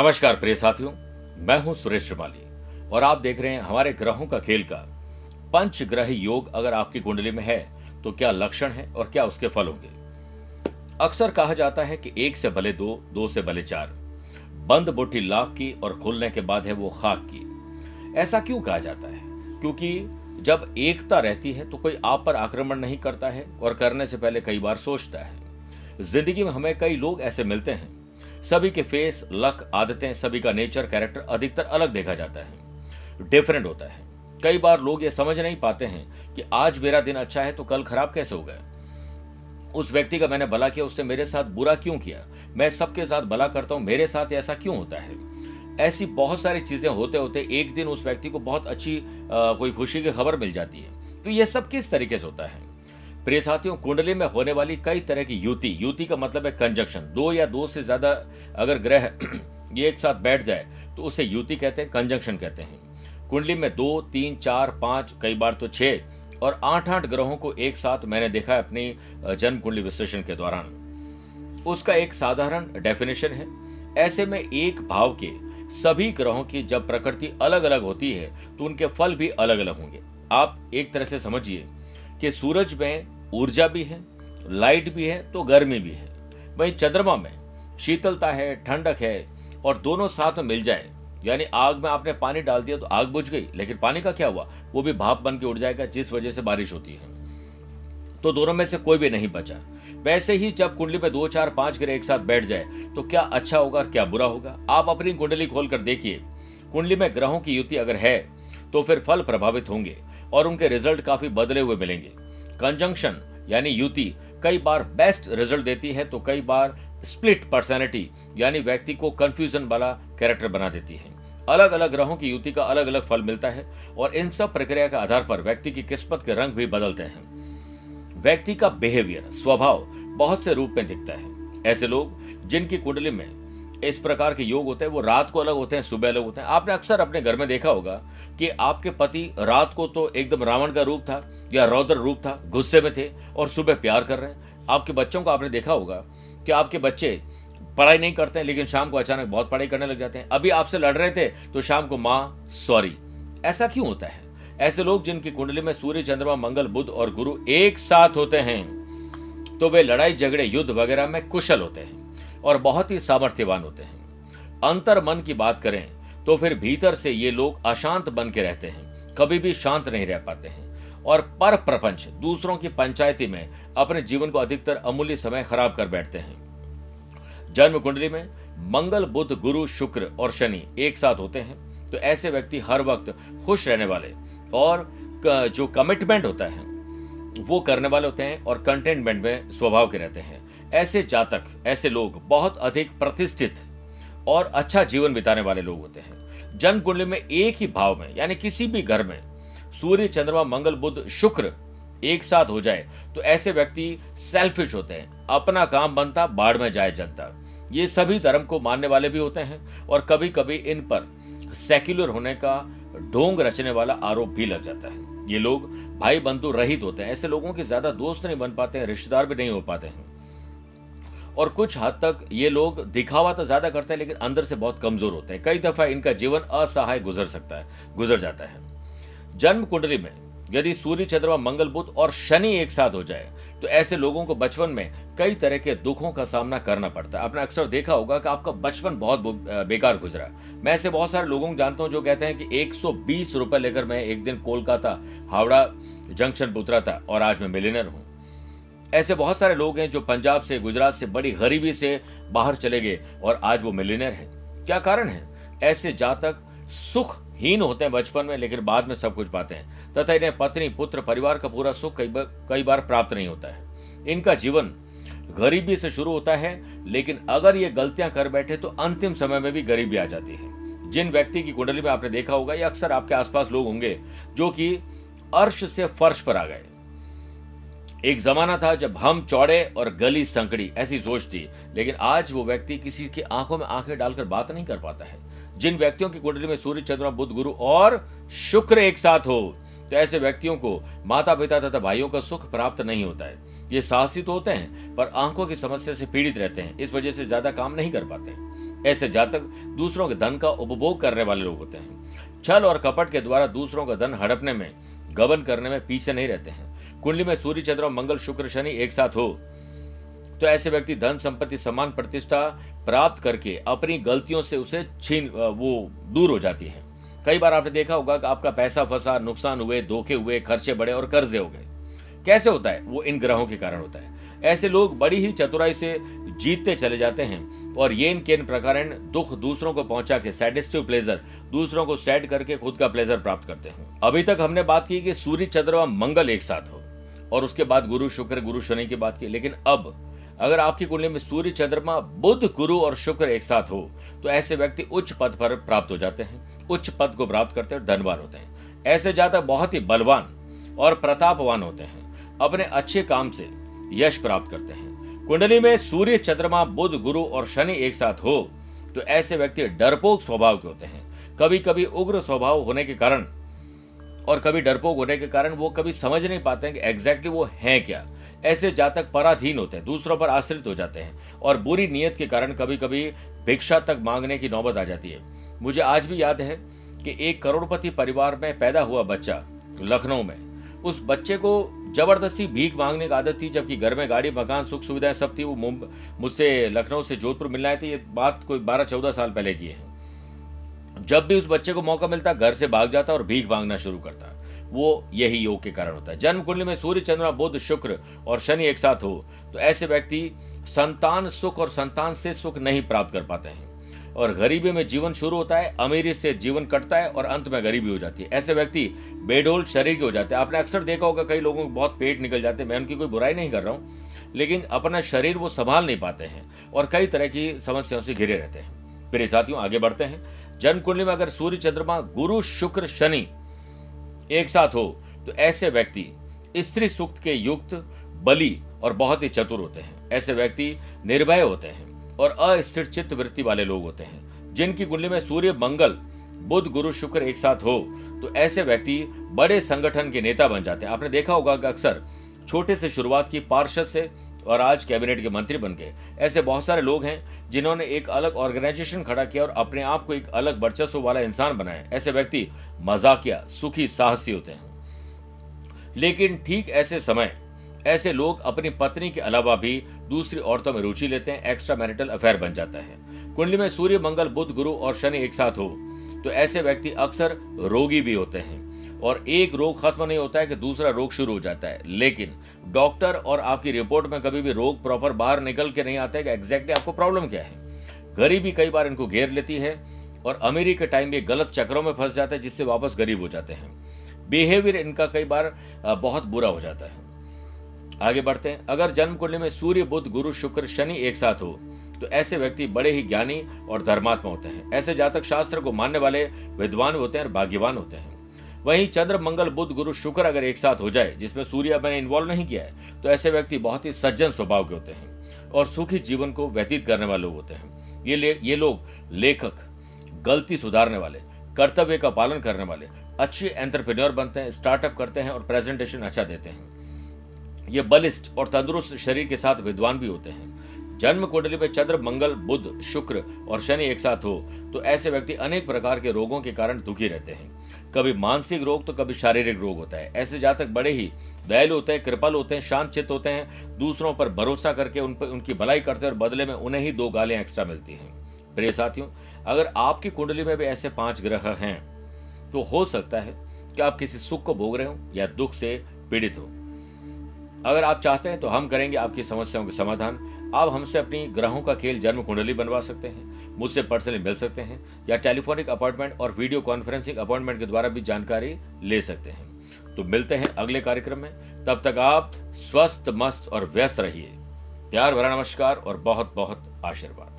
नमस्कार प्रिय साथियों, मैं हूँ सुरेश श्रिवाली और आप देख रहे हैं हमारे ग्रहों का खेल का पंच ग्रह योग अगर आपकी कुंडली में है तो क्या लक्षण है और क्या उसके फल होंगे? अक्सर कहा जाता है कि एक से भले दो दो से भले चार। बंद बोटी लाख की और खुलने के बाद है वो खाक की। ऐसा क्यों कहा जाता है? क्योंकि जब एकता रहती है तो कोई आप पर आक्रमण नहीं करता है और करने से पहले कई बार सोचता है। ज़िंदगी में हमें कई लोग ऐसे मिलते हैं सभी के फेस लक आदतें सभी का नेचर कैरेक्टर अधिकतर अलग देखा जाता है। डिफरेंट होता है। कई बार लोग ये समझ नहीं पाते हैं कि आज मेरा दिन अच्छा है तो कल खराब कैसे हो गया। उस व्यक्ति का मैंने भला किया उसने मेरे साथ बुरा क्यों किया? मैं सबके साथ भला करता हूँ मेरे साथ ऐसा क्यों होता है? ऐसी बहुत सारी चीज़ें होते होते एक दिन उस व्यक्ति को बहुत अच्छी आ, कोई खुशी की खबर मिल जाती है। तो ये सब किस तरीके से होता है? प्रिय साथियों, कुंडली में होने वाली कई तरह की युति। युति का मतलब है कंजक्शन दो या दो से ज़्यादा अगर ग्रह ये एक साथ बैठ जाए तो उसे युति कहते हैं कंजंक्शन कहते हैं। कुंडली में दो, तीन, चार, पाँच, कई बार तो छह और आठ आठ ग्रहों को एक साथ मैंने देखा है अपनी जन्म कुंडली विश्लेषण के दौरान। उसका एक साधारण डेफिनेशन है। ऐसे में एक भाव के सभी ग्रहों की जब प्रकृति अलग अलग होती है तो उनके फल भी अलग अलग होंगे। आप एक तरह से समझिए कि सूरज में ऊर्जा भी है, लाइट भी है तो गर्मी भी है। वहीं चंद्रमा में शीतलता है, ठंडक है और दोनों साथ में मिल जाए। यानी आग में आपने पानी डाल दिया तो आग बुझ गई, लेकिन पानी का क्या हुआ? वो भी भाप बन के उड़ जाएगा, जिस वजह से बारिश होती है। तो दोनों में से कोई भी नहीं बचा। वैसे ही जब कुंडली में दो, चार, पाँच ग्रह एक साथ बैठ जाए तो क्या अच्छा होगा और क्या बुरा होगा? आप अपनी कुंडली खोलकर देखिए। कुंडली में ग्रहों की युति अगर है तो फिर फल प्रभावित होंगे। और उनके रिज़ल्ट काफ़ी बदले हुए मिलेंगे। कंजंक्शन यानी युति कई बार बेस्ट रिज़ल्ट देती है तो कई बार स्प्लिट पर्सनैलिटी यानी व्यक्ति को कंफ्यूजन वाला कैरेक्टर बना देती है। अलग अलग ग्रहों की युति का अलग अलग फल मिलता है, और इन सब प्रक्रिया के आधार पर व्यक्ति की किस्मत के रंग भी बदलते हैं। व्यक्ति का बिहेवियर स्वभाव बहुत से रूप में दिखता है। ऐसे लोग जिनकी कुंडली में इस प्रकार के योग होते हैं, वो रात को अलग होते हैं, सुबह अलग होते हैं। आपने अक्सर अपने घर में देखा होगा कि आपके पति रात को तो एकदम रावण का रूप था या रौद्र रूप था, गुस्से में थे और सुबह प्यार कर रहे हैं। आपके बच्चों को आपने देखा होगा कि आपके बच्चे पढ़ाई नहीं करते हैं, लेकिन शाम को अचानक बहुत पढ़ाई करने लग जाते हैं। अभी आपसे लड़ रहे थे तो शाम को माँ, सॉरी। ऐसा क्यों होता है? ऐसे लोग जिनकी कुंडली में सूर्य, चंद्रमा, मंगल बुद्ध और गुरु एक साथ होते हैं तो वे लड़ाई, झगड़े, युद्ध वगैरह में कुशल होते हैं। और बहुत ही सामर्थ्यवान होते हैं। अंतर मन की बात करें तो फिर भीतर से ये लोग अशांत बन के रहते हैं, कभी भी शांत नहीं रह पाते हैं। और पर प्रपंच, दूसरों की पंचायती में अपने जीवन को अधिकतर अमूल्य समय खराब कर बैठते हैं। जन्म कुंडली में मंगल बुद्ध गुरु, शुक्र और शनि एक साथ होते हैं तो ऐसे व्यक्ति हर वक्त खुश रहने वाले और जो कमिटमेंट होता है, वो करने वाले होते हैं और कंटेनमेंट में स्वभाव के रहते हैं। ऐसे जातक, ऐसे लोग बहुत अधिक प्रतिष्ठित और अच्छा जीवन बिताने वाले लोग होते हैं। जन्म कुंडली में एक ही भाव में, यानी किसी भी घर में सूर्य, चंद्रमा, मंगल बुद्ध शुक्र एक साथ हो जाए तो ऐसे व्यक्ति सेल्फिश होते हैं। अपना काम बनता, बाढ़ में जाए जनता। ये सभी धर्म को मानने वाले भी होते हैं और कभी कभी इन पर सेक्युलर होने का ढोंग रचने वाला आरोप भी लग जाता है। ये लोग भाई बंधु रहित होते हैं। ऐसे लोगों के ज़्यादा दोस्त नहीं बन पाते हैं, रिश्तेदार भी नहीं हो पाते हैं। और कुछ हद तक ये लोग दिखावा तो ज़्यादा करते हैं, लेकिन अंदर से बहुत कमज़ोर होते हैं। कई दफ़ा इनका जीवन असहाय गुजर सकता है, गुजर जाता है। जन्म कुंडली में, यदि सूर्य, चंद्रमा, मंगल बुद्ध और शनि एक साथ हो जाए तो ऐसे लोगों को बचपन में कई तरह के दुखों का सामना करना पड़ता है। आपने अक्सर देखा होगा कि आपका बचपन बहुत बेकार गुजरा। मैं ऐसे बहुत सारे लोगों को जानता हूँ जो कहते हैं कि एक सौ बीस रुपए लेकर मैं एक दिन कोलकाता, हावड़ा जंक्शन पर उतरा था और आज मैं मिलीनर हूँ। ऐसे बहुत सारे लोग हैं जो पंजाब से, गुजरात से, बड़ी गरीबी से बाहर चले गए और आज वो मिलीनियर है। क्या कारण है? ऐसे जातक सुखहीन होते हैं बचपन में, लेकिन बाद में सब कुछ पाते हैं। तथा इन्हें पत्नी, पुत्र, परिवार का पूरा सुख कई बार कई बार प्राप्त नहीं होता है। इनका जीवन गरीबी से शुरू होता है, लेकिन अगर ये गलतियाँ कर बैठे तो अंतिम समय में भी गरीबी आ जाती है। जिन व्यक्ति की कुंडली में आपने देखा होगा, या अक्सर आपके आसपास लोग होंगे, जो कि अर्श से फर्श पर आ गए। एक जमाना था जब हम चौड़े और गली संकड़ी, ऐसी सोच थी। लेकिन आज वो व्यक्ति किसी की आँखों में आँखें डालकर बात नहीं कर पाता है। जिन व्यक्तियों की कुंडली में सूर्य, चंद्रमा, बुद्ध, गुरु और शुक्र एक साथ हो तो ऐसे व्यक्तियों को माता पिता तथा भाइयों का सुख प्राप्त नहीं होता है। ये साहसी तो होते हैं, पर आँखों की समस्या से पीड़ित रहते हैं, इस वजह से ज़्यादा काम नहीं कर पाते ऐसे जातक दूसरों के धन का उपभोग करने वाले लोग होते हैं। छल और कपट के द्वारा दूसरों का धन हड़पने में, गबन करने में पीछे नहीं रहते हैं। कुंडली में सूर्य, चंद्र मंगल, शुक्र, शनि एक साथ हो। तो ऐसे व्यक्ति धन, संपत्ति, सम्मान, प्रतिष्ठा प्राप्त करके अपनी गलतियों से उसे छीन वो दूर हो जाती है। कई बार आपने देखा होगा कि आपका पैसा फंसा, नुकसान हुए, धोखे हुए, खर्चे बढ़े और कर्जे हो गए। कैसे होता है? वो इन ग्रहों के कारण होता है। ऐसे लोग बड़ी ही चतुराई से जीतते चले जाते हैं और ये केन प्रकार दुख दूसरों को पहुँचा के सैटिस्टिव प्लेजर दूसरों को सैड करके खुद का प्लेजर प्राप्त करते हैं। अभी तक हमने बात की कि सूर्य, चंद्र चंद्रमा मंगल एक साथ हो। और उसके बाद गुरु शुक्र, गुरु शनि की बात की। लेकिन अब, अगर आपकी कुंडली में सूर्य, चंद्रमा बुद्ध गुरु और शुक्र एक साथ हो तो ऐसे व्यक्ति उच्च पद पर प्राप्त हो जाते हैं, उच्च पद को प्राप्त करते हैं धनवान होते हैं। ऐसे जातक बहुत ही बलवान और प्रतापवान होते हैं, अपने अच्छे काम से यश प्राप्त करते हैं। कुंडली में सूर्य, चंद्रमा बुद्ध गुरु और शनि एक साथ हो तो ऐसे व्यक्ति डरपोक स्वभाव के होते हैं। कभी कभी उग्र स्वभाव होने के कारण और कभी डरपोक होने के कारण वो कभी समझ नहीं पाते हैं कि एग्जैक्टली वो है क्या। ऐसे जातक पराधीन होते हैं, दूसरों पर आश्रित हो जाते हैं और बुरी नीयत के कारण कभी कभी भिक्षा तक मांगने की नौबत आ जाती है। मुझे आज भी याद है कि एक करोड़पति परिवार में पैदा हुआ बच्चा लखनऊ में। उस बच्चे को ज़बरदस्ती भीख मांगने की आदत थी, जबकि घर में गाड़ी, मकान सुख सुविधाएँ सब थी। वो मुझसे लखनऊ से जोधपुर मिलना आए थे। ये बात कोई बारह चौदह साल पहले की है। जब भी उस बच्चे को मौका मिलता, घर से भाग जाता और भीख मांगना शुरू करता। वो यही योग के कारण होता है। जन्म कुंडली में सूर्य चंद्रमा बुद्ध शुक्र और शनि एक साथ हो तो ऐसे व्यक्ति संतान सुख और संतान से सुख नहीं प्राप्त कर पाते हैं। और गरीबी में जीवन शुरू होता है, अमीरी से जीवन कटता है और अंत में गरीबी हो जाती है। ऐसे व्यक्ति बेडोल शरीर के हो जाते हैं। आपने अक्सर देखा होगा, कई लोगों को बहुत पेट निकल जाते हैं। मैं उनकी कोई बुराई नहीं कर रहा हूँ, लेकिन अपना शरीर वो संभाल नहीं पाते हैं और कई तरह की समस्याओं से घिरे रहते हैं। मेरे साथियों, आगे बढ़ते हैं। जन्म कुंडली में अगर सूर्य चंद्रमा गुरु शुक्र शनि एक साथ हो तो ऐसे व्यक्ति स्त्री सुक्त के युक्त, बली और बहुत ही चतुर होते हैं। ऐसे व्यक्ति निर्भय होते हैं और अस्थिर चित्त वृत्ति वाले लोग होते हैं, जिनकी कुंडली में सूर्य, मंगल, बुध, गुरु, शुक्र एक साथ हो तो ऐसे व्यक्ति बड़े संगठन के नेता बन जाते हैं। आपने देखा होगा कि अक्सर छोटे से शुरुआत की पार्षद से और आज कैबिनेट के मंत्री बन गए ऐसे बहुत सारे लोग हैं जिन्होंने एक अलग ऑर्गेनाइजेशन खड़ा किया और अपने आप को एक अलग वर्चस्व वाला इंसान बनाया। ऐसे व्यक्ति मजाकिया सुखी साहसी होते हैं। लेकिन ठीक ऐसे समय, ऐसे लोग अपनी पत्नी के अलावा भी दूसरी औरतों में रुचि लेते हैं एक्स्ट्रा मैरिटल अफेयर बन जाता है। कुंडली में सूर्य, मंगल बुद्ध गुरु और शनि एक साथ हो तो ऐसे व्यक्ति अक्सर रोगी भी होते हैं। और एक रोग खत्म नहीं होता है कि दूसरा रोग शुरू हो जाता है। लेकिन डॉक्टर और आपकी रिपोर्ट में कभी भी रोग प्रॉपर बाहर निकल के नहीं आता है कि एग्जैक्टली आपको प्रॉब्लम क्या है। गरीबी कई बार इनको घेर लेती है और अमीरी के टाइम में गलत चक्रों में फंस जाते हैं जिससे वापस गरीब हो जाते हैं। बिहेवियर इनका कई बार बहुत बुरा हो जाता है। आगे बढ़ते हैं। अगर जन्म कुंडली में सूर्य बुद्ध गुरु, शुक्र, शनि एक साथ हो तो ऐसे व्यक्ति बड़े ही ज्ञानी और धर्मात्मा होते हैं। ऐसे जातक शास्त्र को मानने वाले विद्वान होते हैं और भाग्यवान होते हैं। वहीं चंद्र मंगल बुद्ध गुरु शुक्र अगर एक साथ हो जाए जिसमें सूर्य मैंने इन्वॉल्व नहीं किया है तो ऐसे व्यक्ति बहुत ही सज्जन स्वभाव के होते हैं और सुखी जीवन को व्यतीत करने वाले लोग होते हैं। ये ले, ये लोग लेखक गलती सुधारने वाले कर्तव्य का पालन करने वाले अच्छे एंटरप्रेन्योर बनते हैं स्टार्टअप करते हैं और प्रेजेंटेशन अच्छा देते हैं। ये बलिष्ठ और तंदुरुस्त शरीर के साथ विद्वान भी होते हैं। जन्म कुंडली में चंद्र मंगल बुद्ध शुक्र और शनि एक साथ हो तो ऐसे व्यक्ति अनेक प्रकार के रोगों के कारण दुखी रहते हैं। कभी मानसिक रोग तो कभी शारीरिक रोग होता है। ऐसे जातक बड़े ही दयालु होते हैं, कृपल होते हैं शांत चित्त होते हैं, दूसरों पर भरोसा करके उन पर, उनकी भलाई करते हैं और बदले में उन्हें ही दो गालें एक्स्ट्रा मिलती हैं। प्रिय साथियों, अगर आपकी कुंडली में भी ऐसे पाँच ग्रह हैं तो हो सकता है कि आप किसी सुख को भोग रहे हो या दुख से पीड़ित हो। अगर आप चाहते हैं तो हम करेंगे आपकी समस्याओं के समाधान। आप हमसे अपनी ग्रहों का खेल जन्म कुंडली बनवा सकते हैं, मुझसे पर्सनली मिल सकते हैं, या टेलीफोनिक अपॉइंटमेंट और वीडियो कॉन्फ्रेंसिंग अपॉइंटमेंट के द्वारा भी जानकारी ले सकते हैं। तो मिलते हैं अगले कार्यक्रम में। तब तक आप स्वस्थ, मस्त और व्यस्त रहिए। प्यार भरा नमस्कार और बहुत बहुत आशीर्वाद।